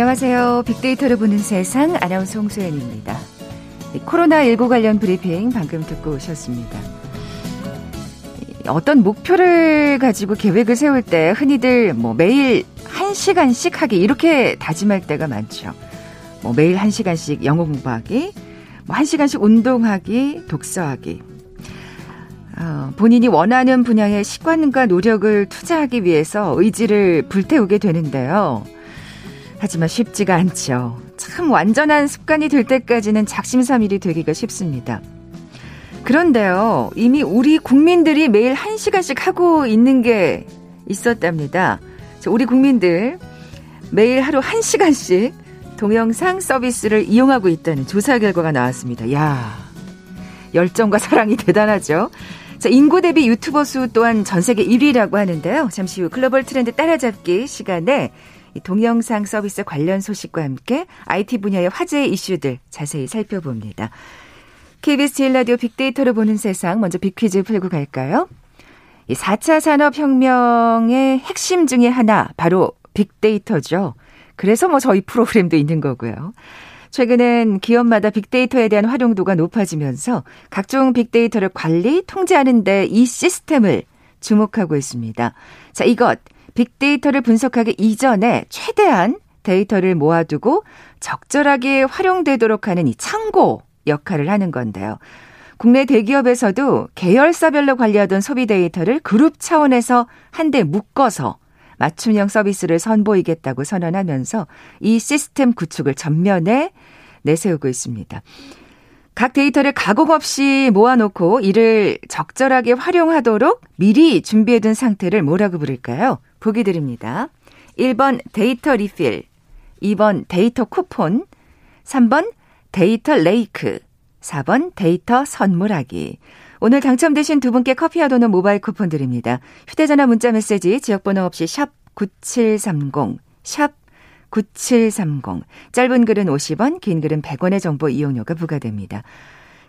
안녕하세요. 빅데이터를 보는 세상 아나운서 홍소연입니다. 코로나19 관련 브리핑 방금 듣고 오셨습니다. 어떤 목표를 가지고 계획을 세울 때 흔히들 뭐 매일 1시간씩 하기 이렇게 다짐할 때가 많죠. 뭐 매일 1시간씩 영어 공부하기, 뭐 1시간씩 운동하기, 독서하기. 어, 본인이 원하는 분야의 시간과 노력을 투자하기 위해서 의지를 불태우게 되는데요. 하지만 쉽지가 않죠. 참 완전한 습관이 될 때까지는 작심삼일이 되기가 쉽습니다. 그런데요, 이미 우리 국민들이 매일 한시간씩 하고 있는 게 있었답니다. 우리 국민들 매일 하루 한시간씩 동영상 서비스를 이용하고 있다는 조사 결과가 나왔습니다. 야 열정과 사랑이 대단하죠. 자, 인구 대비 유튜버 수 또한 전 세계 1위라고 하는데요. 잠시 후 글로벌 트렌드 따라잡기 시간에 동영상 서비스 관련 소식과 함께 IT 분야의 화제의 이슈들 자세히 살펴봅니다. KBS 제일 라디오 빅데이터를 보는 세상 먼저 빅퀴즈 풀고 갈까요? 이 4차 산업혁명의 핵심 중에 하나 바로 빅데이터죠. 그래서 뭐 저희 프로그램도 있는 거고요. 최근엔 기업마다 빅데이터에 대한 활용도가 높아지면서 각종 빅데이터를 관리, 통제하는데 이 시스템을 주목하고 있습니다. 자, 이것 빅데이터를 분석하기 이전에 최대한 데이터를 모아두고 적절하게 활용되도록 하는 이 창고 역할을 하는 건데요. 국내 대기업에서도 계열사별로 관리하던 소비 데이터를 그룹 차원에서 한데 묶어서 맞춤형 서비스를 선보이겠다고 선언하면서 이 시스템 구축을 전면에 내세우고 있습니다. 각 데이터를 가공 없이 모아놓고 이를 적절하게 활용하도록 미리 준비해둔 상태를 뭐라고 부를까요? 보기 드립니다. 1번 데이터 리필, 2번 데이터 쿠폰, 3번 데이터 lake, 4번 데이터 선물하기. 오늘 당첨되신 두 분께 커피와 도넛 모바일 쿠폰 드립니다. 휴대전화 문자 메시지 지역번호 없이 샵 9730, 샵 9730. 짧은 글은 50원, 긴 글은 100원의 정보 이용료가 부과됩니다.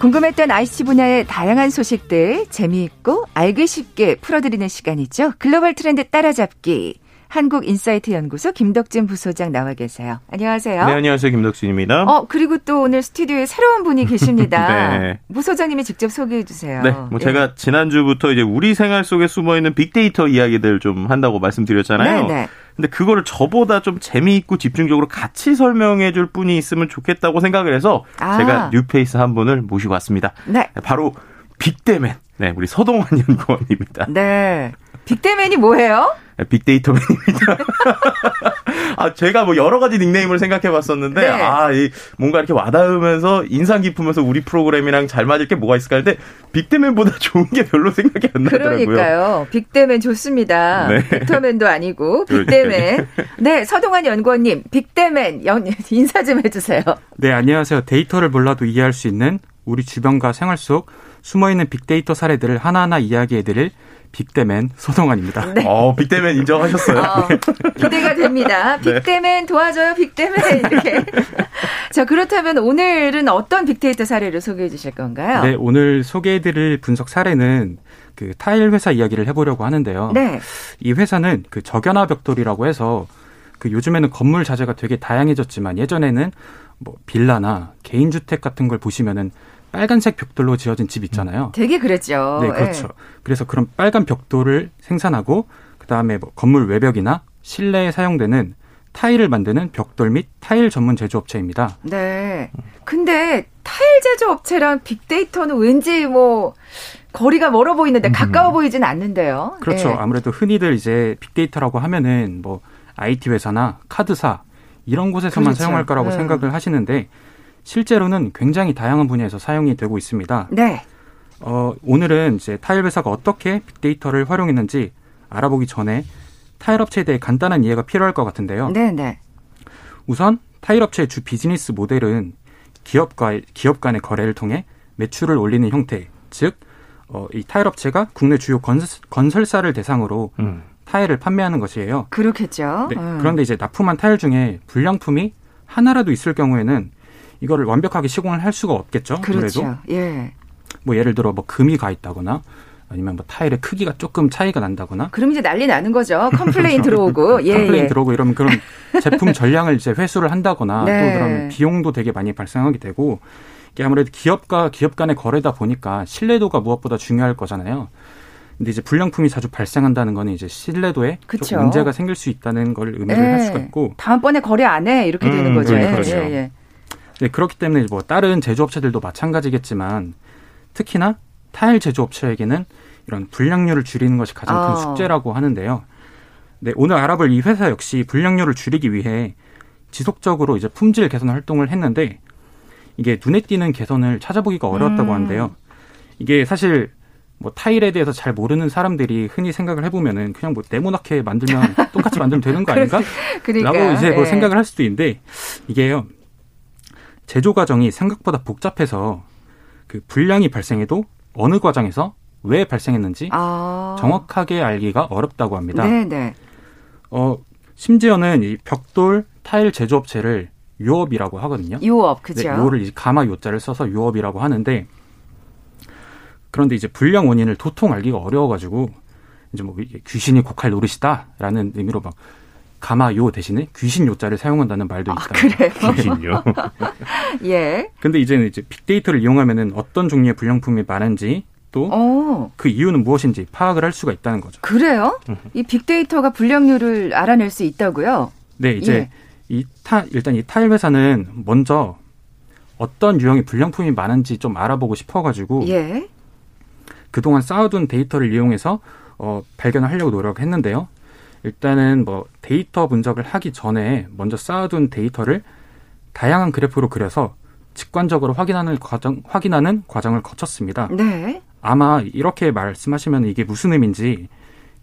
궁금했던 IC 분야의 다양한 소식들 재미있고 알기 쉽게 풀어드리는 시간이죠. 글로벌 트렌드 따라잡기. 한국인사이트 연구소 김덕진 부소장 나와 계세요. 안녕하세요. 네, 안녕하세요. 김덕진입니다. 어, 그리고 또 오늘 스튜디오에 새로운 분이 계십니다. 네. 부소장님이 직접 소개해 주세요. 네. 뭐 예. 제가 지난주부터 이제 우리 생활 속에 숨어 있는 빅데이터 이야기들 좀 한다고 말씀드렸잖아요. 네, 네. 근데 그거를 저보다 좀 재미있고 집중적으로 같이 설명해 줄 분이 있으면 좋겠다고 생각을 해서 아. 제가 뉴페이스 한 분을 모시고 왔습니다. 네. 바로 빅데맨. 네, 우리 서동환 연구원입니다. 네. 빅데맨이 뭐예요? 빅데이터맨입니다. 아, 제가 뭐 여러 가지 닉네임을 생각해 봤었는데, 네. 아, 이 뭔가 이렇게 와닿으면서 인상 깊으면서 우리 프로그램이랑 잘 맞을 게 뭐가 있을까 했는데, 빅데맨보다 좋은 게 별로 생각이 안 나더라고요. 그러니까요. 빅데맨 좋습니다. 네. 빅터맨도 아니고, 빅데맨. 네, 서동환 연구원님, 빅데맨 연, 인사 좀 해주세요. 네, 안녕하세요. 데이터를 몰라도 이해할 수 있는 우리 주변과 생활 속 숨어있는 빅데이터 사례들을 하나하나 이야기해드릴 빅데맨 소동환입니다. 네. 어, 빅데맨 인정하셨어요. 어, 기대가 됩니다. 네. 빅데맨 도와줘요, 빅데맨. 이렇게. 자, 그렇다면 오늘은 어떤 빅데이터 사례를 소개해 주실 건가요? 네, 오늘 소개해 드릴 분석 사례는 그 타일 회사 이야기를 해보려고 하는데요. 네. 이 회사는 그 적연화 벽돌이라고 해서 그 요즘에는 건물 자재가 되게 다양해졌지만 예전에는 뭐 빌라나 개인 주택 같은 걸 보시면은 빨간색 벽돌로 지어진 집 있잖아요. 음, 되게 그랬죠. 네, 그렇죠. 네. 그래서 그런 빨간 벽돌을 생산하고 그다음에 뭐 건물 외벽이나 실내에 사용되는 타일을 만드는 벽돌 및 타일 전문 제조업체입니다. 네. 근데 타일 제조업체랑 빅데이터는 왠지 뭐 거리가 멀어 보이는데 음. 가까워 보이진 않는데요. 그렇죠. 네. 아무래도 흔히들 이제 빅데이터라고 하면은 뭐 IT 회사나 카드사 이런 곳에서만 그렇죠. 사용할 거라고 네. 생각을 하시는데 실제로는 굉장히 다양한 분야에서 사용이 되고 있습니다. 네. 어, 오늘은 이제 타일 회사가 어떻게 빅데이터를 활용했는지 알아보기 전에 타일 업체에 대해 간단한 이해가 필요할 것 같은데요. 네, 네. 우선 타일 업체의 주 비즈니스 모델은 기업과 기업 간의 거래를 통해 매출을 올리는 형태, 즉 어, 이 타일 업체가 국내 주요 건설, 사를 대상으로 음. 타일을 판매하는 것이에요. 그렇겠죠. 네, 음. 그런데 이제 납품한 타일 중에 불량품이 하나라도 있을 경우에는 이거를 완벽하게 시공을 할 수가 없겠죠. 그렇죠. 그래도. 예. 뭐 예를 들어 뭐 금이 가 있다거나 아니면 뭐 타일의 크기가 조금 차이가 난다거나. 그럼 이제 난리 나는 거죠. 컴플레인 들어오고. 예, 컴플레인 예. 들어오고 이러면 그럼 제품 전량을 이제 회수를 한다거나 네. 또 그러면 비용도 되게 많이 발생하게 되고 이게 아무래도 기업과 기업 간의 거래다 보니까 신뢰도가 무엇보다 중요할 거잖아요. 근데 이제 불량품이 자주 발생한다는 거는 이제 신뢰도에 좀 문제가 생길 수 있다는 걸 의미를 네. 할 수가 있고 다음번에 거래 안 해 이렇게 음, 되는 거죠. 네, 그렇죠. 예, 예. 네, 그렇기 때문에 뭐 다른 제조업체들도 마찬가지겠지만 특히나 타일 제조업체에게는 이런 불량률을 줄이는 것이 가장 큰 아. 숙제라고 하는데요. 네, 오늘 알아볼 이 회사 역시 불량률을 줄이기 위해 지속적으로 이제 품질 개선 활동을 했는데 이게 눈에 띄는 개선을 찾아보기가 어려웠다고 음. 하는데요. 이게 사실 뭐 타일에 대해서 잘 모르는 사람들이 흔히 생각을 해보면은 그냥 뭐 네모나게 만들면 똑같이 만들면 되는 거 아닌가? 그러니까, 라고 이제 뭐 예. 생각을 할 수도 있는데 이게요 제조 과정이 생각보다 복잡해서 그 불량이 발생해도 어느 과정에서 왜 발생했는지 아. 정확하게 알기가 어렵다고 합니다. 네네. 네. 어, 심지어는 이 벽돌 타일 제조업체를 유업이라고 하거든요. 유업, 그죠. 네, 요를 이제 가마 요자를 써서 유업이라고 하는데 그런데 이제 불량 원인을 도통 알기가 어려워가지고 이제 뭐 귀신이 곡할 노릇이다라는 의미로 막 가마요 대신에 귀신 요자를 사용한다는 말도 있다. 아, 그래요? 귀신요. 예. 근데 이제는 이제 빅데이터를 이용하면은 어떤 종류의 불량품이 많은지 또그 어. 이유는 무엇인지 파악을 할 수가 있다는 거죠. 그래요? 이 빅데이터가 불량률을 알아낼 수 있다고요? 네, 이제 예. 이 타, 일단 이 타일 회사는 먼저 어떤 유형의 불량품이 많은지 좀 알아보고 싶어가지고 예. 그동안 쌓아둔 데이터를 이용해서 어, 발견을 하려고 노력했는데요. 일단은 뭐 데이터 분석을 하기 전에 먼저 쌓아둔 데이터를 다양한 그래프로 그려서 직관적으로 확인하는 과정 확인하는 과정을 거쳤습니다. 네. 아마 이렇게 말씀하시면 이게 무슨 의미인지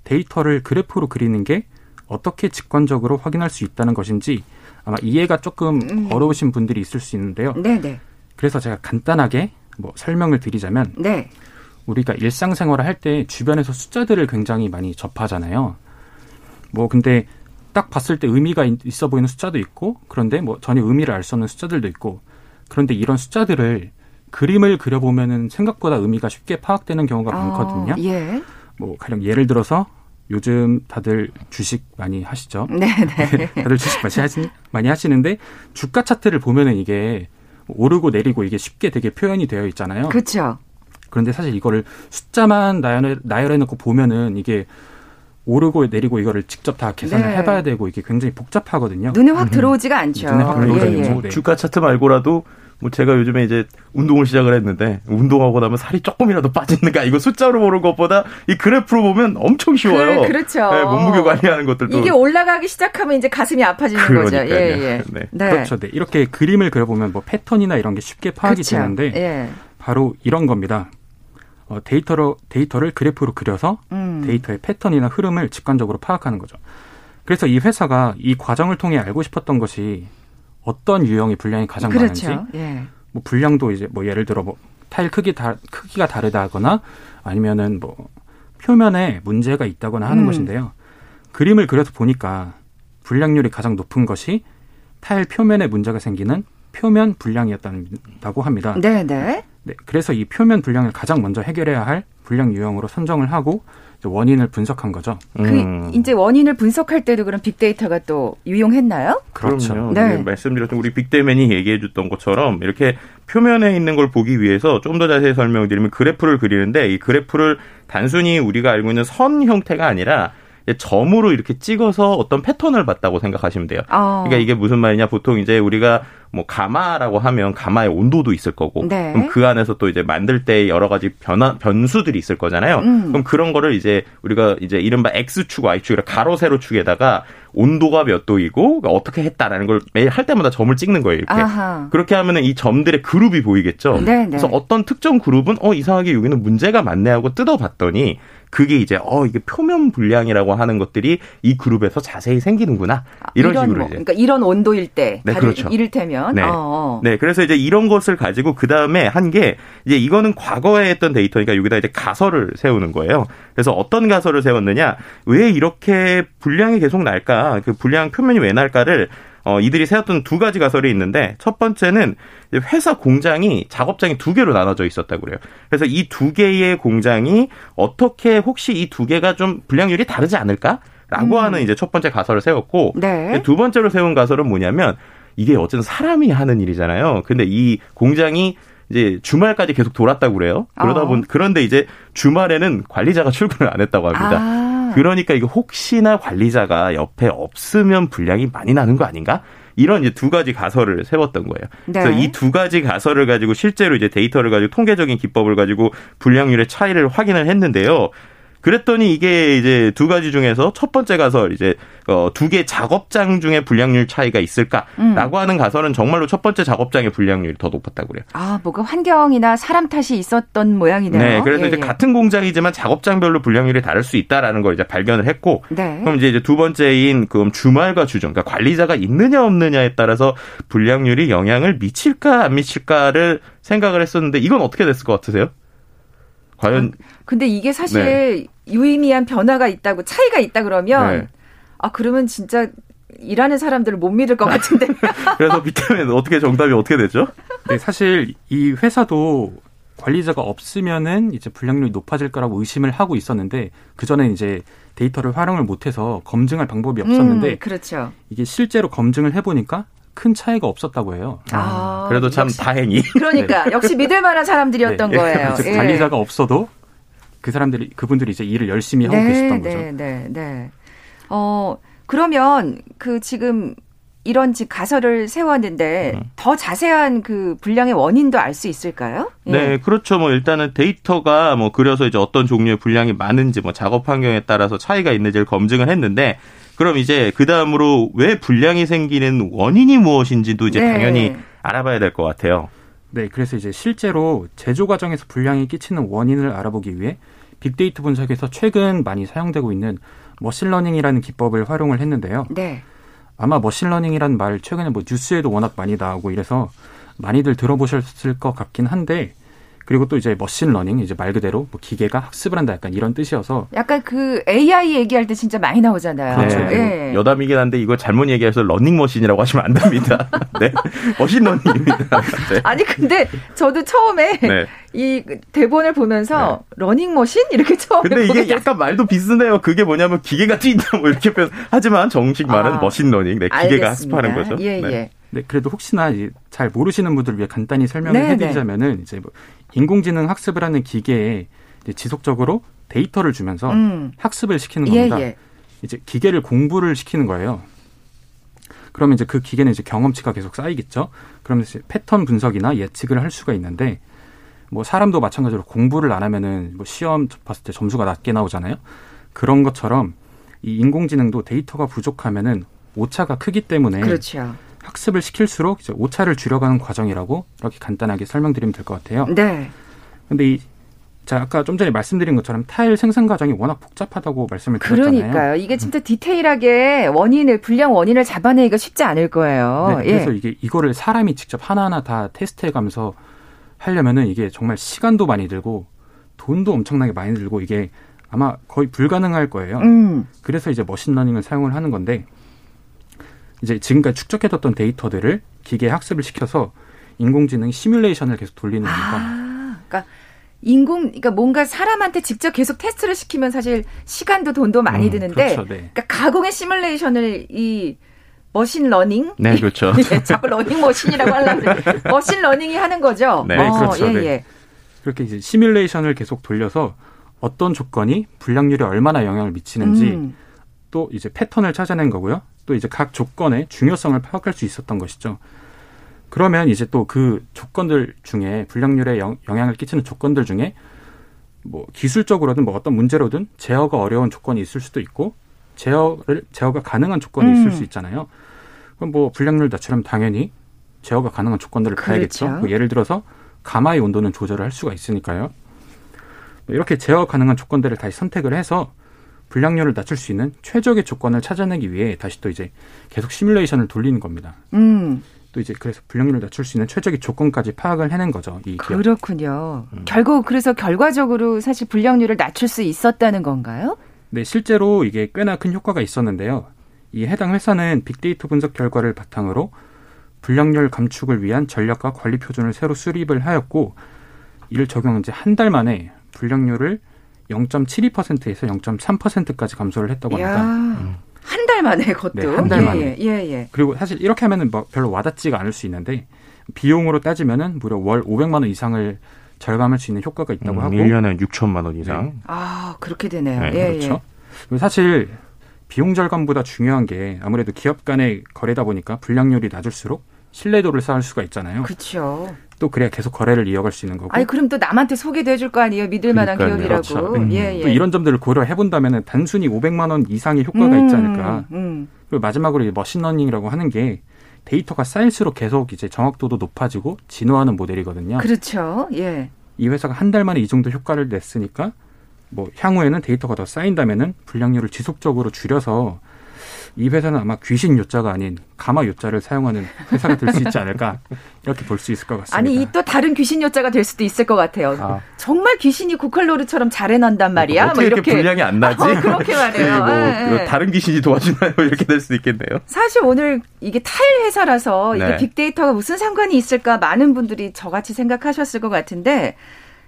데이터를 그래프로 그리는 게 어떻게 직관적으로 확인할 수 있다는 것인지 아마 이해가 조금 음. 어려우신 분들이 있을 수 있는데요. 네, 네. 그래서 제가 간단하게 뭐 설명을 드리자면 네. 우리가 일상생활을 할 때 주변에서 숫자들을 굉장히 많이 접하잖아요. 뭐 근데 딱 봤을 때 의미가 있어 보이는 숫자도 있고 그런데 뭐 전혀 의미를 알 수 없는 숫자들도 있고 그런데 이런 숫자들을 그림을 그려보면은 생각보다 의미가 쉽게 파악되는 경우가 아, 많거든요. 예. 뭐 가령 예를 들어서 요즘 다들 주식 많이 하시죠? 네, 네. 다들 주식 많이, 하시, 많이 하시는데 주가 차트를 보면은 이게 오르고 내리고 이게 쉽게 되게 표현이 되어 있잖아요. 그렇죠. 그런데 사실 이거를 숫자만 나열해, 나열해 놓고 보면은 이게 오르고 내리고 이거를 직접 다 계산을 네. 해봐야 되고 이게 굉장히 복잡하거든요. 눈에 확 들어오지가 않죠. 눈에 확 들어오지 예, 예. 주가 차트 말고라도 뭐 제가 요즘에 이제 운동을 시작을 했는데 운동하고 나면 살이 조금이라도 빠지는가 이거 숫자로 보는 것보다 이 그래프로 보면 엄청 쉬워요. 그, 렇죠 네, 몸무게 관리하는 것들도 이게 올라가기 시작하면 이제 가슴이 아파지는 그러니까요. 거죠. 예, 예. 네. 네. 그렇죠. 네. 이렇게 그림을 그려보면 뭐 패턴이나 이런 게 쉽게 파악이 그렇죠. 되는데 예. 바로 이런 겁니다. 어, 데이터로 데이터를 그래프로 그려서 음. 데이터의 패턴이나 흐름을 직관적으로 파악하는 거죠. 그래서 이 회사가 이 과정을 통해 알고 싶었던 것이 어떤 유형의 불량이 가장 그렇죠. 많은지, 예. 뭐 불량도 이제 뭐 예를 들어 뭐 타일 크기 다 크기가 다르다거나 아니면은 뭐 표면에 문제가 있다거나 하는 음. 것인데요. 그림을 그려서 보니까 분량률이 가장 높은 것이 타일 표면에 문제가 생기는 표면 불량이었다고 합니다. 네, 네. 네, 그래서 이 표면 불량을 가장 먼저 해결해야 할 불량 유형으로 선정을 하고 원인을 분석한 거죠. 그 음. 이제 원인을 분석할 때도 그런 빅데이터가 또 유용했나요? 그렇죠. 그럼요. 네. 말씀드렸던 우리 빅데이맨이 얘기해줬던 것처럼 이렇게 표면에 있는 걸 보기 위해서 좀 더 자세히 설명드리면 그래프를 그리는데 이 그래프를 단순히 우리가 알고 있는 선 형태가 아니라 점으로 이렇게 찍어서 어떤 패턴을 봤다고 생각하시면 돼요. 어. 그러니까 이게 무슨 말이냐 보통 이제 우리가 뭐 가마라고 하면 가마의 온도도 있을 거고 네. 그럼 그 안에서 또 이제 만들 때 여러 가지 변화 변수들이 있을 거잖아요. 음. 그럼 그런 거를 이제 우리가 이제 이른바 x축, y축이라 가로 세로 축에다가 온도가 몇 도이고 어떻게 했다라는 걸 매일 할 때마다 점을 찍는 거예요. 이렇게 아하. 그렇게 하면은 이 점들의 그룹이 보이겠죠. 네네. 네. 그래서 어떤 특정 그룹은 어 이상하게 여기는 문제가 많네 하고 뜯어봤더니 그게 이제 어 이게 표면 불량이라고 하는 것들이 이 그룹에서 자세히 생기는구나 이런, 이런 식으로 뭐, 이제 그러니까 이런 온도일 때 네, 그렇죠. 이를테면 네. 어. 네 그래서 이제 이런 것을 가지고 그 다음에 한 게 이제 이거는 과거에 했던 데이터니까 여기다 이제 가설을 세우는 거예요. 그래서 어떤 가설을 세웠느냐 왜 이렇게 불량이 계속 날까 그 불량 표면이 왜 날까를 어, 이들이 세웠던 두 가지 가설이 있는데 첫 번째는 회사 공장이 작업장이 두 개로 나눠져 있었다고 그래요. 그래서 이 두 개의 공장이 어떻게 혹시 이 두 개가 좀 분량률이 다르지 않을까? 라고 음. 하는 이제 첫 번째 가설을 세웠고 네. 두 번째로 세운 가설은 뭐냐면 이게 어쨌든 사람이 하는 일이잖아요. 근데 이 공장이 이제 주말까지 계속 돌았다고 그래요. 그러다 어. 본 그런데 이제 주말에는 관리자가 출근을 안 했다고 합니다. 아. 그러니까 이게 혹시나 관리자가 옆에 없으면 분량이 많이 나는 거 아닌가? 이런 이제 두 가지 가설을 세웠던 거예요. 네. 그래서 이 두 가지 가설을 가지고 실제로 이제 데이터를 가지고 통계적인 기법을 가지고 분량률의 차이를 확인을 했는데요. 그랬더니 이게 이제 두 가지 중에서 첫 번째 가설 이제 어, 두 개 작업장 중에 불량률 차이가 있을까라고 음. 하는 가설은 정말로 첫 번째 작업장의 불량률이 더 높았다고 그래요. 아, 뭐가 환경이나 사람 탓이 있었던 모양이네요. 네, 그래서 예, 이제 예. 같은 공장이지만 작업장별로 불량률이 다를 수 있다라는 걸 이제 발견을 했고, 네. 그럼 이제 두 번째인 그 주말과 주중, 그러니까 관리자가 있느냐 없느냐에 따라서 불량률이 영향을 미칠까 안 미칠까를 생각을 했었는데 이건 어떻게 됐을 것 같으세요? 과연 아, 근데 이게 사실 네. 유의미한 변화가 있다고 차이가 있다 그러면 네. 아 그러면 진짜 일하는 사람들을 못 믿을 것 같은데. 그래서 비타민 어떻게 정답이 어떻게 되죠? 네, 사실 이 회사도 관리자가 없으면은 이제 불량률이 높아질 거라고 의심을 하고 있었는데 그 전에 이제 데이터를 활용을 못해서 검증할 방법이 없었는데 음, 그렇죠. 이게 실제로 검증을 해보니까 큰 차이가 없었다고 해요. 아, 그래도 참 역시, 다행히. 그러니까 네. 역시 믿을 만한 사람들이었던 네, 거예요. 예. 관리자가 없어도 그 사람들이 그분들이 이제 일을 열심히 하고 네, 계셨던 거죠. 네, 네, 네. 어 그러면 그 지금 이런 즉 가설을 세웠는데 음. 더 자세한 그 불량의 원인도 알 수 있을까요? 예. 네, 그렇죠. 뭐 일단은 데이터가 뭐 그려서 이제 어떤 종류의 불량이 많은지 뭐 작업 환경에 따라서 차이가 있는지를 검증을 했는데 그럼 이제 그 다음으로 왜 불량이 생기는 원인이 무엇인지도 이제 네. 당연히 알아봐야 될 것 같아요. 네, 그래서 이제 실제로 제조 과정에서 불량에 끼치는 원인을 알아보기 위해 빅데이터 분석에서 최근 많이 사용되고 있는 머신러닝이라는 기법을 활용을 했는데요. 네. 아마 머신러닝이라는 말 최근에 뭐 뉴스에도 워낙 많이 나오고 이래서 많이들 들어보셨을 것 같긴 한데 그리고 또 이제 머신 러닝 이제 말 그대로 뭐 기계가 학습을 한다 약간 이런 뜻이어서 약간 그 AI 얘기할 때 진짜 많이 나오잖아요. 그렇죠. 네. 여담이긴 한데 이거 잘못 얘기해서 러닝 머신이라고 하시면 안 됩니다. 네. 머신 러닝입니다. 네. 아니 근데 저도 처음에 네. 이 대본을 보면서 네. 러닝 머신 이렇게 처음에 근데 이게 약간 말도 비슷해요. 그게 뭐냐면 기계가 뛴다 뭐 이렇게 표현 하지만 정식 말은 아, 머신 러닝. 네, 기계가 알겠습니다. 학습하는 거죠. 예, 네. 예. 네, 그래도 혹시나 잘 모르시는 분들을 위해 간단히 설명을 네, 해드리자면은 이제 뭐 인공지능 학습을 하는 기계에 지속적으로 데이터를 주면서 음. 학습을 시키는 예, 겁니다. 예, 예. 이제 기계를 공부를 시키는 거예요. 그러면 이제 그 기계는 이제 경험치가 계속 쌓이겠죠. 그러면 이제 패턴 분석이나 예측을 할 수가 있는데 뭐 사람도 마찬가지로 공부를 안 하면은 뭐 시험 봤을 때 점수가 낮게 나오잖아요. 그런 것처럼 이 인공지능도 데이터가 부족하면은 오차가 크기 때문에 그렇죠. 학습을 시킬수록 이제 오차를 줄여가는 과정이라고 이렇게 간단하게 설명드리면 될 것 같아요. 네. 근데 이 자, 아까 좀 전에 말씀드린 것처럼 타일 생산 과정이 워낙 복잡하다고 말씀을 드렸잖아요. 그러니까요. 이게 진짜 디테일하게 원인을 불량 원인을 잡아내기가 쉽지 않을 거예요. 네, 그래서 예. 이게 이거를 사람이 직접 하나하나 다 테스트해 가면서 하려면은 이게 정말 시간도 많이 들고 돈도 엄청나게 많이 들고 이게 아마 거의 불가능할 거예요. 음. 그래서 이제 머신러닝을 사용을 하는 건데 이제 지금까지 축적해뒀던 데이터들을 기계 학습을 시켜서 인공지능 시뮬레이션을 계속 돌리는 겁니다. 아, 그러니까 인공, 그러니까 뭔가 사람한테 직접 계속 테스트를 시키면 사실 시간도 돈도 많이 음, 드는데, 그렇죠, 네. 그러니까 가공의 시뮬레이션을 이 머신 러닝, 네, 그렇죠. 예, 자꾸 러닝 머신이라고 하려면 머신 러닝이 하는 거죠. 네, 어, 그렇죠. 예, 네. 예. 그렇게 이제 시뮬레이션을 계속 돌려서 어떤 조건이 불량률에 얼마나 영향을 미치는지 음. 또 이제 패턴을 찾아낸 거고요. 또 이제 각 조건의 중요성을 파악할 수 있었던 것이죠. 그러면 이제 또 그 조건들 중에 불량률에 영, 향을 끼치는 조건들 중에 뭐 기술적으로든 뭐 어떤 문제로든 제어가 어려운 조건이 있을 수도 있고 제어를 제어가 가능한 조건이 음. 있을 수 있잖아요. 그럼 뭐 불량률 낮추려면 당연히 제어가 가능한 조건들을 그렇죠. 봐야겠죠. 뭐 예를 들어서 가마의 온도는 조절을 할 수가 있으니까요. 이렇게 제어 가능한 조건들을 다시 선택을 해서 불량률을 낮출 수 있는 최적의 조건을 찾아내기 위해 다시 또 이제 계속 시뮬레이션을 돌리는 겁니다. 음. 또 이제 그래서 불량률을 낮출 수 있는 최적의 조건까지 파악을 해낸 거죠. 이 그렇군요. 음. 결국 그래서 결과적으로 사실 불량률을 낮출 수 있었다는 건가요? 네, 실제로 이게 꽤나 큰 효과가 있었는데요. 이 해당 회사는 빅데이터 분석 결과를 바탕으로 불량률 감축을 위한 전략과 관리 표준을 새로 수립을 하였고 이를 적용 이제 한 달 만에 불량률을 0.72%에서 0.3%까지 감소를 했다고 합니다. 음. 한달 만에 그것도. 네, 한달 예, 만에. 예, 예, 예. 그리고 사실 이렇게 하면은 뭐 별로 와닿지가 않을 수 있는데 비용으로 따지면은 무려 월 500만 원 이상을 절감할 수 있는 효과가 있다고 음, 하고 1년에 6천만 원 이상. 네. 아, 그렇게 되네요. 네, 예, 그렇죠. 예. 사실 비용 절감보다 중요한 게 아무래도 기업 간의 거래다 보니까 불량률이 낮을수록 신뢰도를 쌓을 수가 있잖아요. 그렇죠. 또 그래야 계속 거래를 이어갈 수 있는 거고. 아니 그럼 또 남한테 소개도 해줄 거 아니에요? 믿을 만한 기업이라고. 그렇죠. 음. 예, 예. 또 이런 점들을 고려해 본다면은 단순히 500만 원 이상의 효과가 음, 있지 않을까. 음. 그리고 마지막으로 머신러닝이라고 하는 게 데이터가 쌓일수록 계속 이제 정확도도 높아지고 진화하는 모델이거든요. 그렇죠. 예. 이 회사가 한 달 만에 이 정도 효과를 냈으니까 뭐 향후에는 데이터가 더 쌓인다면은 불량률을 지속적으로 줄여서 이 회사는 아마 귀신 요자가 아닌 가마 요자를 사용하는 회사가 될 수 있지 않을까 이렇게 볼 수 있을 것 같습니다. 아니 이 또 다른 귀신 요자가 될 수도 있을 것 같아요. 아. 정말 귀신이 고칼로르처럼 잘해난단 말이야. 어떻게 뭐 이렇게 분량이 안 나지? 어, 그렇게 말해요. 뭐 네. 다른 귀신이 도와주나요? 이렇게 될 수도 있겠네요. 사실 오늘 이게 타일 회사라서 이게 네. 빅데이터가 무슨 상관이 있을까 많은 분들이 저같이 생각하셨을 것 같은데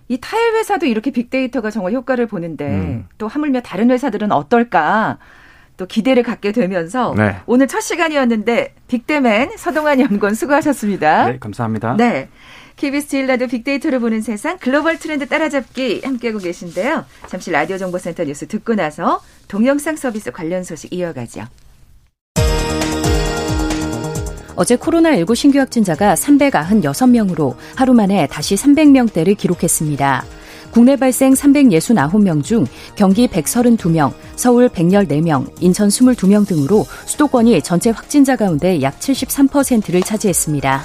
이 타일 회사도 이렇게 빅데이터가 정말 효과를 보는데 음. 또 하물며 다른 회사들은 어떨까? 또 기대를 갖게 되면서 네. 오늘 첫 시간이었는데 빅데맨 서동환 연구원 수고하셨습니다. 네, 감사합니다. 네. KBS 제일 라디오 빅데이터를 보는 세상 글로벌 트렌드 따라잡기 함께하고 계신데요. 잠시 라디오 정보센터 뉴스 듣고 나서 동영상 서비스 관련 소식 이어가죠. 어제 코로나19 신규 확진자가 396명으로 하루 만에 다시 300명대를 기록했습니다. 국내 발생 369명 중 경기 132명, 서울 114명, 인천 22명 등으로 수도권이 전체 확진자 가운데 약 73%를 차지했습니다.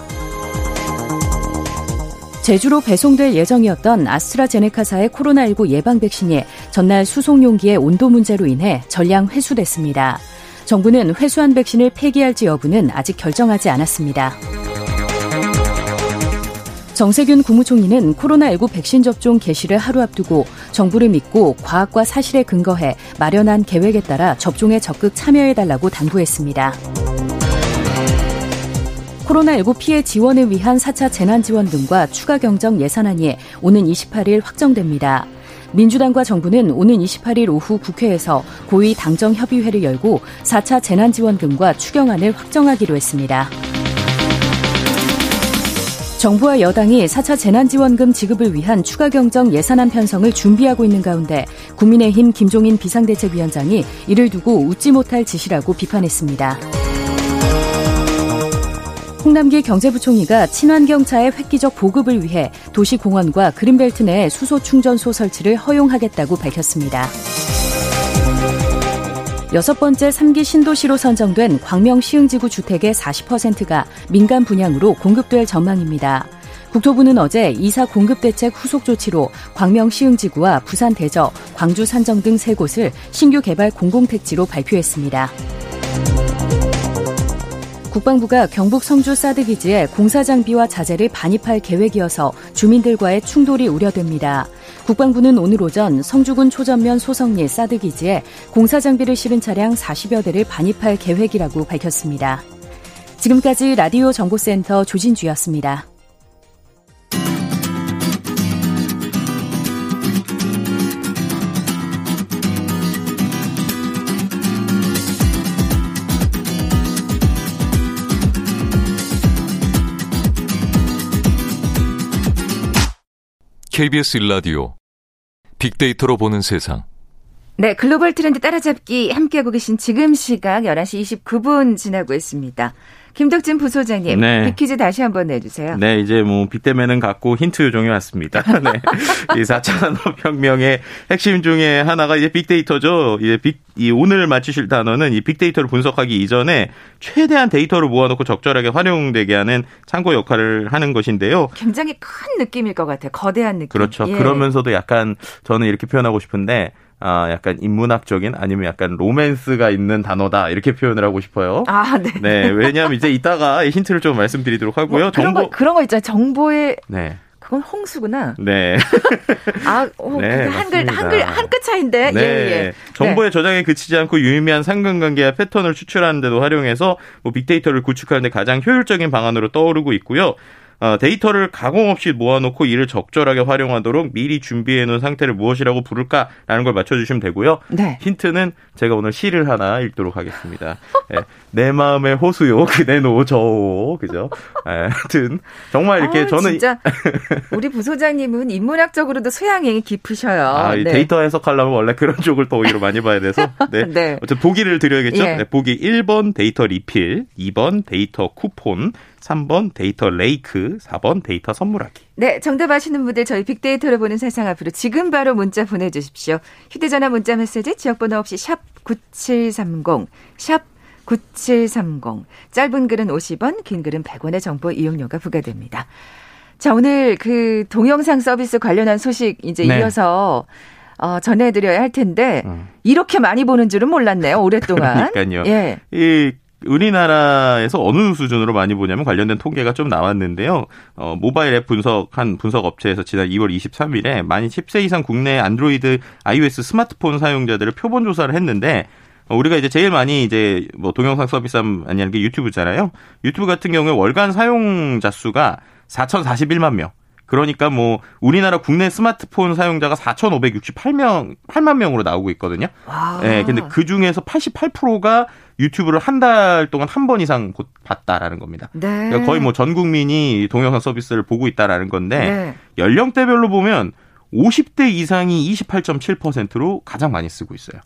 제주로 배송될 예정이었던 아스트라제네카사의 코로나19 예방 백신이 전날 수송 용기의 온도 문제로 인해 전량 회수됐습니다. 정부는 회수한 백신을 폐기할지 여부는 아직 결정하지 않았습니다. 정세균 국무총리는 코로나19 백신 접종 개시를 하루 앞두고 정부를 믿고 과학과 사실에 근거해 마련한 계획에 따라 접종에 적극 참여해달라고 당부했습니다. 코로나19 피해 지원을 위한 4차 재난지원금과 추가 경정 예산안이 오는 28일 확정됩니다. 민주당과 정부는 오는 28일 오후 국회에서 고위 당정협의회를 열고 4차 재난지원금과 추경안을 확정하기로 했습니다. 정부와 여당이 4차 재난지원금 지급을 위한 추가 경정 예산안 편성을 준비하고 있는 가운데 국민의힘 김종인 비상대책위원장이 이를 두고 웃지 못할 짓이라고 비판했습니다. 홍남기 경제부총리가 친환경차의 획기적 보급을 위해 도시공원과 그린벨트 내 수소 충전소 설치를 허용하겠다고 밝혔습니다. 여섯 번째 3기 신도시로 선정된 광명 시흥지구 주택의 40%가 민간 분양으로 공급될 전망입니다. 국토부는 어제 이사 공급 대책 후속 조치로 광명 시흥지구와 부산 대저, 광주 산정 등 세 곳을 신규 개발 공공택지로 발표했습니다. 국방부가 경북 성주 사드 기지에 공사 장비와 자재를 반입할 계획이어서 주민들과의 충돌이 우려됩니다. 국방부는 오늘 오전 성주군 초전면 소성리 사드 기지에 공사 장비를 실은 차량 40여 대를 반입할 계획이라고 밝혔습니다. 지금까지 라디오 정보센터 조진주였습니다. KBS 일라디오 빅데이터로 보는 세상. 네, 글로벌 트렌드 따라잡기 함께하고 계신 지금 시각 11시 29분 지나고 있습니다. 김덕진 부소장님, 네. 빅퀴즈 다시 한번 내주세요. 네, 이제 뭐 빅대면은 갖고 힌트 요정이 왔습니다. 네. 이 4차 산업혁명의 핵심 중에 하나가 이제 빅데이터죠. 이제 빅, 이 오늘 맞추실 단어는 이 빅데이터를 분석하기 이전에 최대한 데이터를 모아놓고 적절하게 활용되게 하는 참고 역할을 하는 것인데요. 굉장히 큰 느낌일 것 같아요. 거대한 느낌. 그렇죠. 예. 그러면서도 약간 저는 이렇게 표현하고 싶은데 아, 약간 인문학적인 아니면 약간 로맨스가 있는 단어다 이렇게 표현을 하고 싶어요. 아, 네. 네, 왜냐하면 이제 이따가 힌트를 좀 말씀드리도록 하고요. 뭐 그런 정보 거, 그런 거 있잖아요. 정보의 네. 그건 홍수구나. 네. 아, 오, 네, 한글 한글 한 끗 차인데. 네. 예, 예. 정보의 네. 저장에 그치지 않고 유의미한 상관관계와 패턴을 추출하는 데도 활용해서 뭐 빅데이터를 구축하는 데 가장 효율적인 방안으로 떠오르고 있고요. 어, 데이터를 가공 없이 모아놓고 이를 적절하게 활용하도록 미리 준비해 놓은 상태를 무엇이라고 부를까라는 걸 맞춰주시면 되고요. 네. 힌트는 제가 오늘 시를 하나 읽도록 하겠습니다. 네. 내 마음은 호수요 그대 노 저어 그죠? 네. 하여튼 정말 이렇게 아, 저는 진짜 우리 부소장님은 인문학적으로도 소양이 깊으셔요. 아, 네. 데이터 해석하려면 원래 그런 쪽을 더 오히려 많이 봐야 돼서 네. 네. 어쨌든 보기를 드려야겠죠. 예. 네, 보기 1번 데이터 리필, 2번 데이터 쿠폰, 3번 데이터 레이크, 4번 데이터 선물하기. 네, 정답 아시는 분들 저희 빅데이터를 보는 세상 앞으로 지금 바로 문자 보내주십시오. 휴대전화 문자 메시지 지역번호 없이 샵 9730, 샵 9730. 짧은 글은 50원, 긴 글은 100원의 정보 이용료가 부과됩니다. 자, 오늘 그 동영상 서비스 관련한 소식 이제 네. 이어서 어, 전해드려야 할 텐데, 음. 이렇게 많이 보는 줄은 몰랐네요, 오랫동안. 그러니까요. 예. 이 우리나라에서 어느 수준으로 많이 보냐면 관련된 통계가 좀 나왔는데요. 어, 모바일 앱 분석한 분석 업체에서 지난 2월 23일에 만인 10세 이상 국내 안드로이드 iOS 스마트폰 사용자들을 표본 조사를 했는데 어, 우리가 이제 제일 많이 이제 뭐 동영상 서비스 아니하는 게 유튜브잖아요. 유튜브 같은 경우에 월간 사용자 수가 4,041만 명. 그러니까 뭐 우리나라 국내 스마트폰 사용자가 4,568명 8만 명으로 나오고 있거든요. 와. 네, 근데 그 중에서 88%가 유튜브를 한 달 동안 한 번 이상 곧 봤다라는 겁니다. 네. 그러니까 거의 뭐 전 국민이 동영상 서비스를 보고 있다라는 건데 네. 연령대별로 보면 50대 이상이 28.7%로 가장 많이 쓰고 있어요.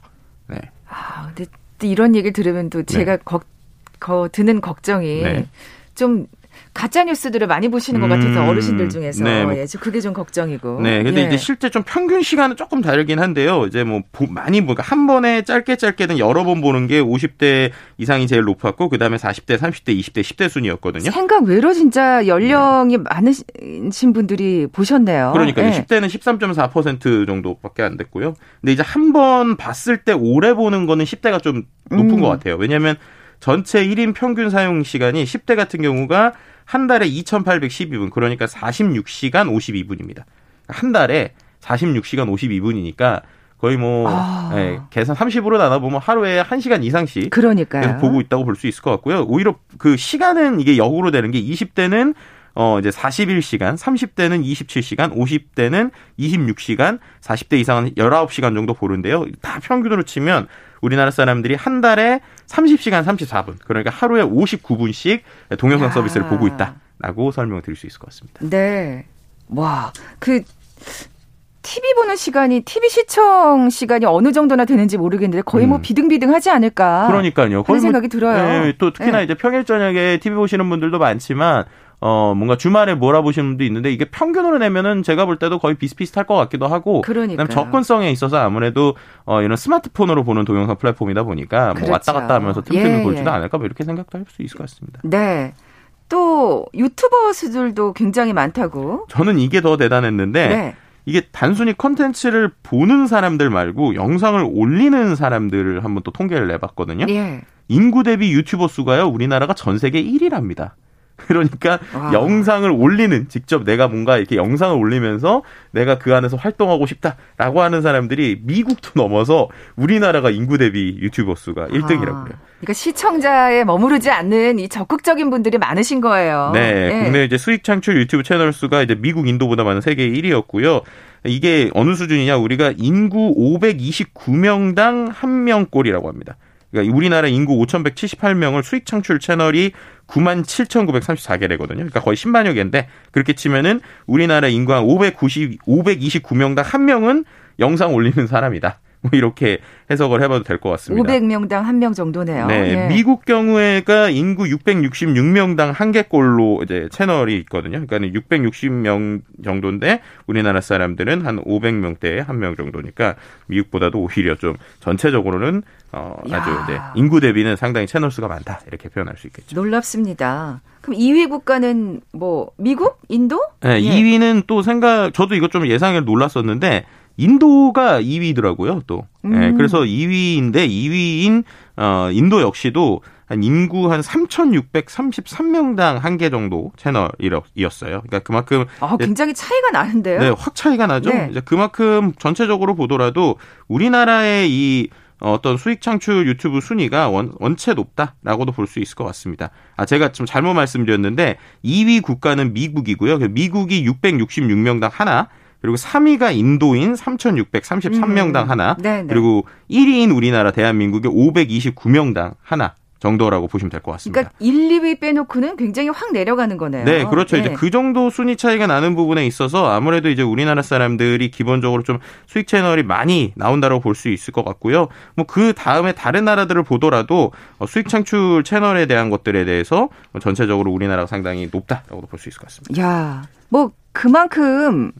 네. 아, 근데 이런 얘기를 들으면 또 제가 네. 거, 거 드는 걱정이 네. 좀 가짜 뉴스들을 많이 보시는 것 같아서 음, 어르신들 중에서 네, 뭐. 예, 그게 좀 걱정이고. 네, 근데 예. 이제 실제 좀 평균 시간은 조금 다르긴 한데요. 이제 뭐 많이 보니까 한 번에 짧게 짧게는 여러 번 보는 게 50대 이상이 제일 높았고 그다음에 40대, 30대, 20대, 10대 순이었거든요. 생각 외로 진짜 연령이 네. 많으신 분들이 보셨네요. 그러니까 예. 10대는 13.4% 정도밖에 안 됐고요. 근데 이제 한 번 봤을 때 오래 보는 거는 10대가 좀 높은 음. 것 같아요. 왜냐하면 전체 1인 평균 사용 시간이 10대 같은 경우가 한 달에 2,812분, 그러니까 46시간 52분입니다. 한 달에 46시간 52분이니까 거의 뭐 아. 예, 계산 30으로 나눠 보면 하루에 1시간 이상씩 그러니까요. 보고 있다고 볼 수 있을 것 같고요. 오히려 그 시간은 이게 역으로 되는 게 20대는 어 이제 41시간, 30대는 27시간, 50대는 26시간, 40대 이상은 19시간 정도 보는데요. 다 평균으로 치면 우리나라 사람들이 한 달에 30시간 34분, 그러니까 하루에 59분씩 동영상 야. 서비스를 보고 있다라고 설명을 드릴 수 있을 것 같습니다. 네. 와, 그 TV 보는 시간이 TV 시청 시간이 어느 정도나 되는지 모르겠는데 거의 뭐 음. 비등비등하지 않을까. 그러니까요. 그런 생각이 뭐, 들어요. 네, 또 특히나 네. 이제 평일 저녁에 TV 보시는 분들도 많지만 어, 뭔가 주말에 몰아보시는 분도 있는데 이게 평균으로 내면은 제가 볼 때도 거의 비슷비슷할 것 같기도 하고. 그러니까 접근성에 있어서 아무래도 어, 이런 스마트폰으로 보는 동영상 플랫폼이다 보니까 그렇죠. 뭐 왔다 갔다 하면서 틈틈이 예, 볼지도 예. 않을까 뭐 이렇게 생각도 할 수 있을 것 같습니다. 네. 또 유튜버들도 굉장히 많다고. 저는 이게 더 대단했는데 네. 이게 단순히 컨텐츠를 보는 사람들 말고 영상을 올리는 사람들을 한번 또 통계를 내봤거든요. 예. 인구 대비 유튜버 수가요 우리나라가 전 세계 1위랍니다. 그러니까 와. 영상을 올리는 직접 내가 뭔가 이렇게 영상을 올리면서 내가 그 안에서 활동하고 싶다라고 하는 사람들이 미국도 넘어서 우리나라가 인구 대비 유튜버 수가 1등이라고요. 아. 그러니까 시청자에 머무르지 않는 이 적극적인 분들이 많으신 거예요. 네, 네. 국내 이제 수익 창출 유튜브 채널 수가 이제 미국 인도보다 많은 세계 1위였고요. 이게 어느 수준이냐? 우리가 인구 529명당 1명꼴이라고 합니다. 그러니까 우리나라 인구 5,178명을 수익 창출 채널이 9만 7,934개래거든요. 그러니까 거의 10만여 개인데 그렇게 치면은 우리나라 인구 한 590, 529명당 한 명은 영상 올리는 사람이다. 뭐 이렇게 해석을 해봐도 될 것 같습니다. 500명당 한 명 정도네요. 네, 네, 미국 경우에가 인구 666명당 한 개꼴로 이제 채널이 있거든요. 그러니까 660명 정도인데 우리나라 사람들은 한 500명대에 한 명 정도니까 미국보다도 오히려 좀 전체적으로는 어, 아주 네, 인구 대비는 상당히 채널 수가 많다 이렇게 표현할 수 있겠죠. 놀랍습니다. 그럼 2위 국가는 뭐 미국, 인도? 네, 예. 2위는 또 생각 저도 이것 좀 예상을 놀랐었는데 인도가 2위더라고요, 또. 예, 음. 네, 그래서 2위인데 2위인 어 인도 역시도 한 인구 한 3,633명당 한 개 정도 채널이었어요. 그러니까 그만큼 아, 굉장히 차이가 나는데요. 네, 확 차이가 나죠. 네. 이제 그만큼 전체적으로 보더라도 우리나라의 이 어떤 수익 창출 유튜브 순위가 원, 원체 높다라고도 볼 수 있을 것 같습니다. 아, 제가 좀 잘못 말씀드렸는데 2위 국가는 미국이고요. 미국이 666명당 하나, 그리고 3위가 인도인 3,633명당 음. 하나, 네 네. 그리고 1위인 우리나라 대한민국의 529명당 하나 정도라고 보시면 될 것 같습니다. 그러니까 1, 2위 빼놓고는 굉장히 확 내려가는 거네요. 네, 그렇죠. 네. 이제 그 정도 순위 차이가 나는 부분에 있어서 아무래도 이제 우리나라 사람들이 기본적으로 좀 수익 채널이 많이 나온다고 볼 수 있을 것 같고요. 뭐 그 다음에 다른 나라들을 보더라도 어, 수익 창출 채널에 대한 것들에 대해서 전체적으로 우리나라가 상당히 높다라고 볼수 있을 것 같습니다. 야, 뭐 그만큼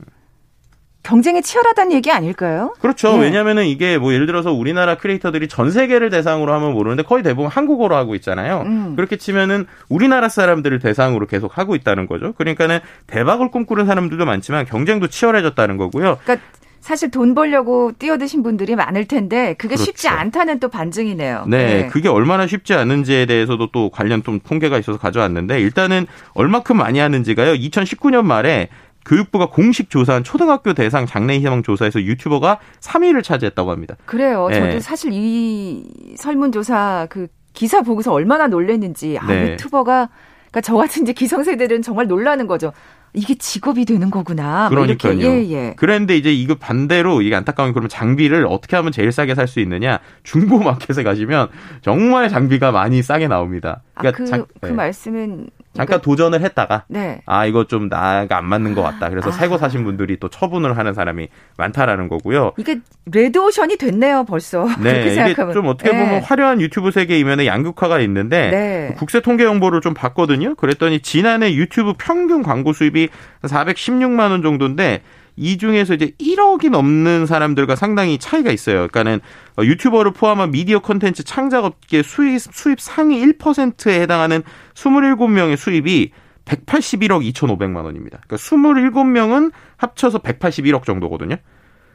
경쟁이 치열하다는 얘기 아닐까요? 그렇죠. 네. 왜냐하면은 이게 뭐 예를 들어서 우리나라 크리에이터들이 전 세계를 대상으로 하면 모르는데 거의 대부분 한국어로 하고 있잖아요. 음. 그렇게 치면은 우리나라 사람들을 대상으로 계속 하고 있다는 거죠. 그러니까는 대박을 꿈꾸는 사람들도 많지만 경쟁도 치열해졌다는 거고요. 그러니까 사실 돈 벌려고 뛰어드신 분들이 많을 텐데 그게 그렇죠. 쉽지 않다는 또 반증이네요. 네, 네, 그게 얼마나 쉽지 않은지에 대해서도 또 관련 좀 통계가 있어서 가져왔는데 일단은 얼마큼 많이 하는지가요. 2019년 말에 교육부가 공식 조사한 초등학교 대상 장래 희망 조사에서 유튜버가 3위를 차지했다고 합니다. 그래요. 네. 저도 사실 이 설문조사 그 기사 보고서 얼마나 놀랐는지 아, 네. 유튜버가 그러니까 저 같은 이제 기성세대들은 정말 놀라는 거죠. 이게 직업이 되는 거구나. 뭐 그러니까요. 예, 예. 그런데 이제 이거 반대로 이게 안타까운 그러면 장비를 어떻게 하면 제일 싸게 살 수 있느냐? 중고 마켓에 가시면 정말 장비가 많이 싸게 나옵니다. 그러니까 아, 그, 장, 그 네. 말씀은 잠깐 도전을 했다가 네. 아 이거 좀 나랑 안 맞는 것 같다. 그래서 아. 새거 사신 분들이 또 처분을 하는 사람이 많다라는 거고요. 이게 레드 오션이 됐네요 벌써. 네, 이게 좀 어떻게 보면 네. 화려한 유튜브 세계 이면에 양극화가 있는데 네. 국세 통계 정보를 좀 봤거든요. 그랬더니 지난해 유튜브 평균 광고 수입이 416만 원 정도인데 이 중에서 이제 1억이 넘는 사람들과 상당히 차이가 있어요. 그러니까는 어, 유튜버를 포함한 미디어 콘텐츠 창작업계 수입, 수입 상위 1%에 해당하는 27명의 수입이 181억 2,500만 원입니다. 그러니까 27명은 합쳐서 181억 정도거든요.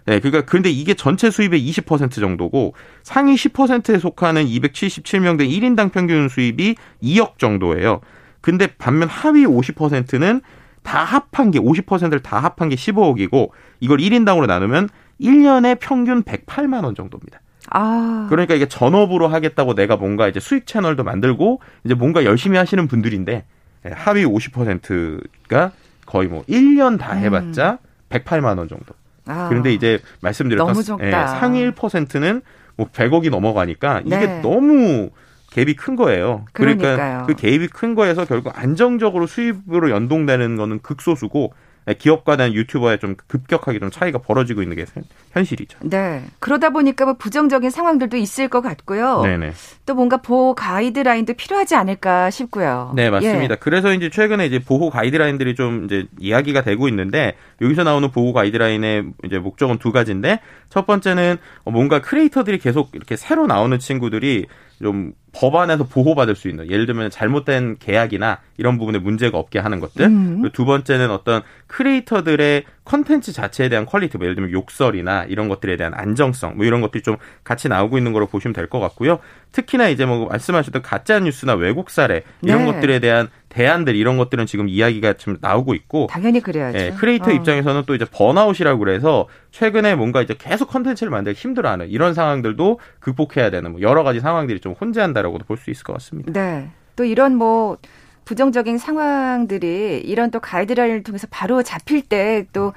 네, 그러니까 근데 이게 전체 수입의 20% 정도고 상위 10%에 속하는 277명 된 1인당 평균 수입이 2억 정도예요. 근데 반면 하위 50%는 다 합한 게 50%를 다 합한 게 15억이고 이걸 1인당으로 나누면 1년에 평균 108만 원 정도입니다. 아. 그러니까 이게 전업으로 하겠다고 내가 뭔가 이제 수익 채널도 만들고 이제 뭔가 열심히 하시는 분들인데 예, 하위 50%가 거의 뭐 1년 다 해봤자 음. 108만 원 정도. 아. 그런데 이제 말씀드렸던 예, 상위 1%는 뭐 100억이 넘어가니까 이게 네. 너무 갭이 큰 거예요. 그러니까 그러니까요. 그 갭이 큰 거에서 결국 안정적으로 수입으로 연동되는 거는 극소수고 기업과 는 유튜버의 좀 급격하게 좀 차이가 벌어지고 있는 게 현실이죠. 네. 그러다 보니까 뭐 부정적인 상황들도 있을 것 같고요. 네네. 또 뭔가 보호 가이드라인도 필요하지 않을까 싶고요. 네, 맞습니다. 예. 그래서 이제 최근에 이제 보호 가이드라인들이 좀 이제 이야기가 되고 있는데 여기서 나오는 보호 가이드라인의 이제 목적은 두 가지인데 첫 번째는 뭔가 크리에이터들이 계속 이렇게 새로 나오는 친구들이 좀 법안에서 보호받을 수 있는 예를 들면 잘못된 계약이나 이런 부분에 문제가 없게 하는 것들 음. 두 번째는 어떤 크리에이터들의 컨텐츠 자체에 대한 퀄리티 뭐 예를 들면 욕설이나 이런 것들에 대한 안정성 뭐 이런 것들이 좀 같이 나오고 있는 거로 보시면 될 것 같고요 특히나 이제 뭐 말씀하셨던 가짜 뉴스나 왜곡 사례 이런 네. 것들에 대한 대안들 이런 것들은 지금 이야기가 좀 나오고 있고 당연히 그래야죠. 예, 크리에이터 어. 입장에서는 또 이제 번아웃이라고 그래서 최근에 뭔가 이제 계속 컨텐츠를 만들기 힘들어하는 이런 상황들도 극복해야 되는 뭐 여러 가지 상황들이 좀 혼재한다라고도 볼 수 있을 것 같습니다. 네. 또 이런 뭐 부정적인 상황들이 이런 또 가이드라인을 통해서 바로 잡힐 때또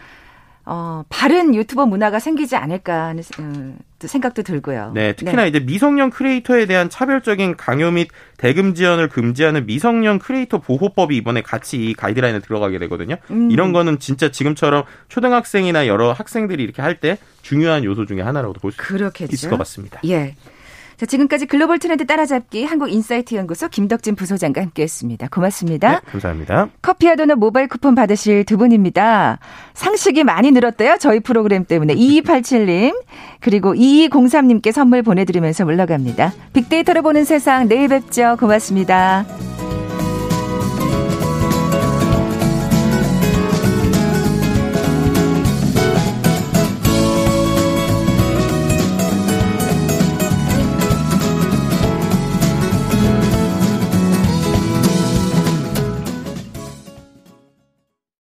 어, 바른 유튜버 문화가 생기지 않을까 하는 어, 생각도 들고요. 네, 특히나 네. 이제 미성년 크리에이터에 대한 차별적인 강요 및 대금 지원을 금지하는 미성년 크리에이터 보호법이 이번에 같이 이 가이드라인에 들어가게 되거든요. 음. 이런 거는 진짜 지금처럼 초등학생이나 여러 학생들이 이렇게 할 때 중요한 요소 중에 하나라고도 볼 수 있을 것 같습니다. 예. 자, 지금까지 글로벌 트렌드 따라잡기 한국인사이트 연구소 김덕진 부소장과 함께했습니다. 고맙습니다. 네, 감사합니다. 커피와 도넛 모바일 쿠폰 받으실 두 분입니다. 상식이 많이 늘었대요. 저희 프로그램 때문에 2287님 그리고 2203님께 선물 보내드리면서 물러갑니다. 빅데이터로 보는 세상 내일 뵙죠. 고맙습니다.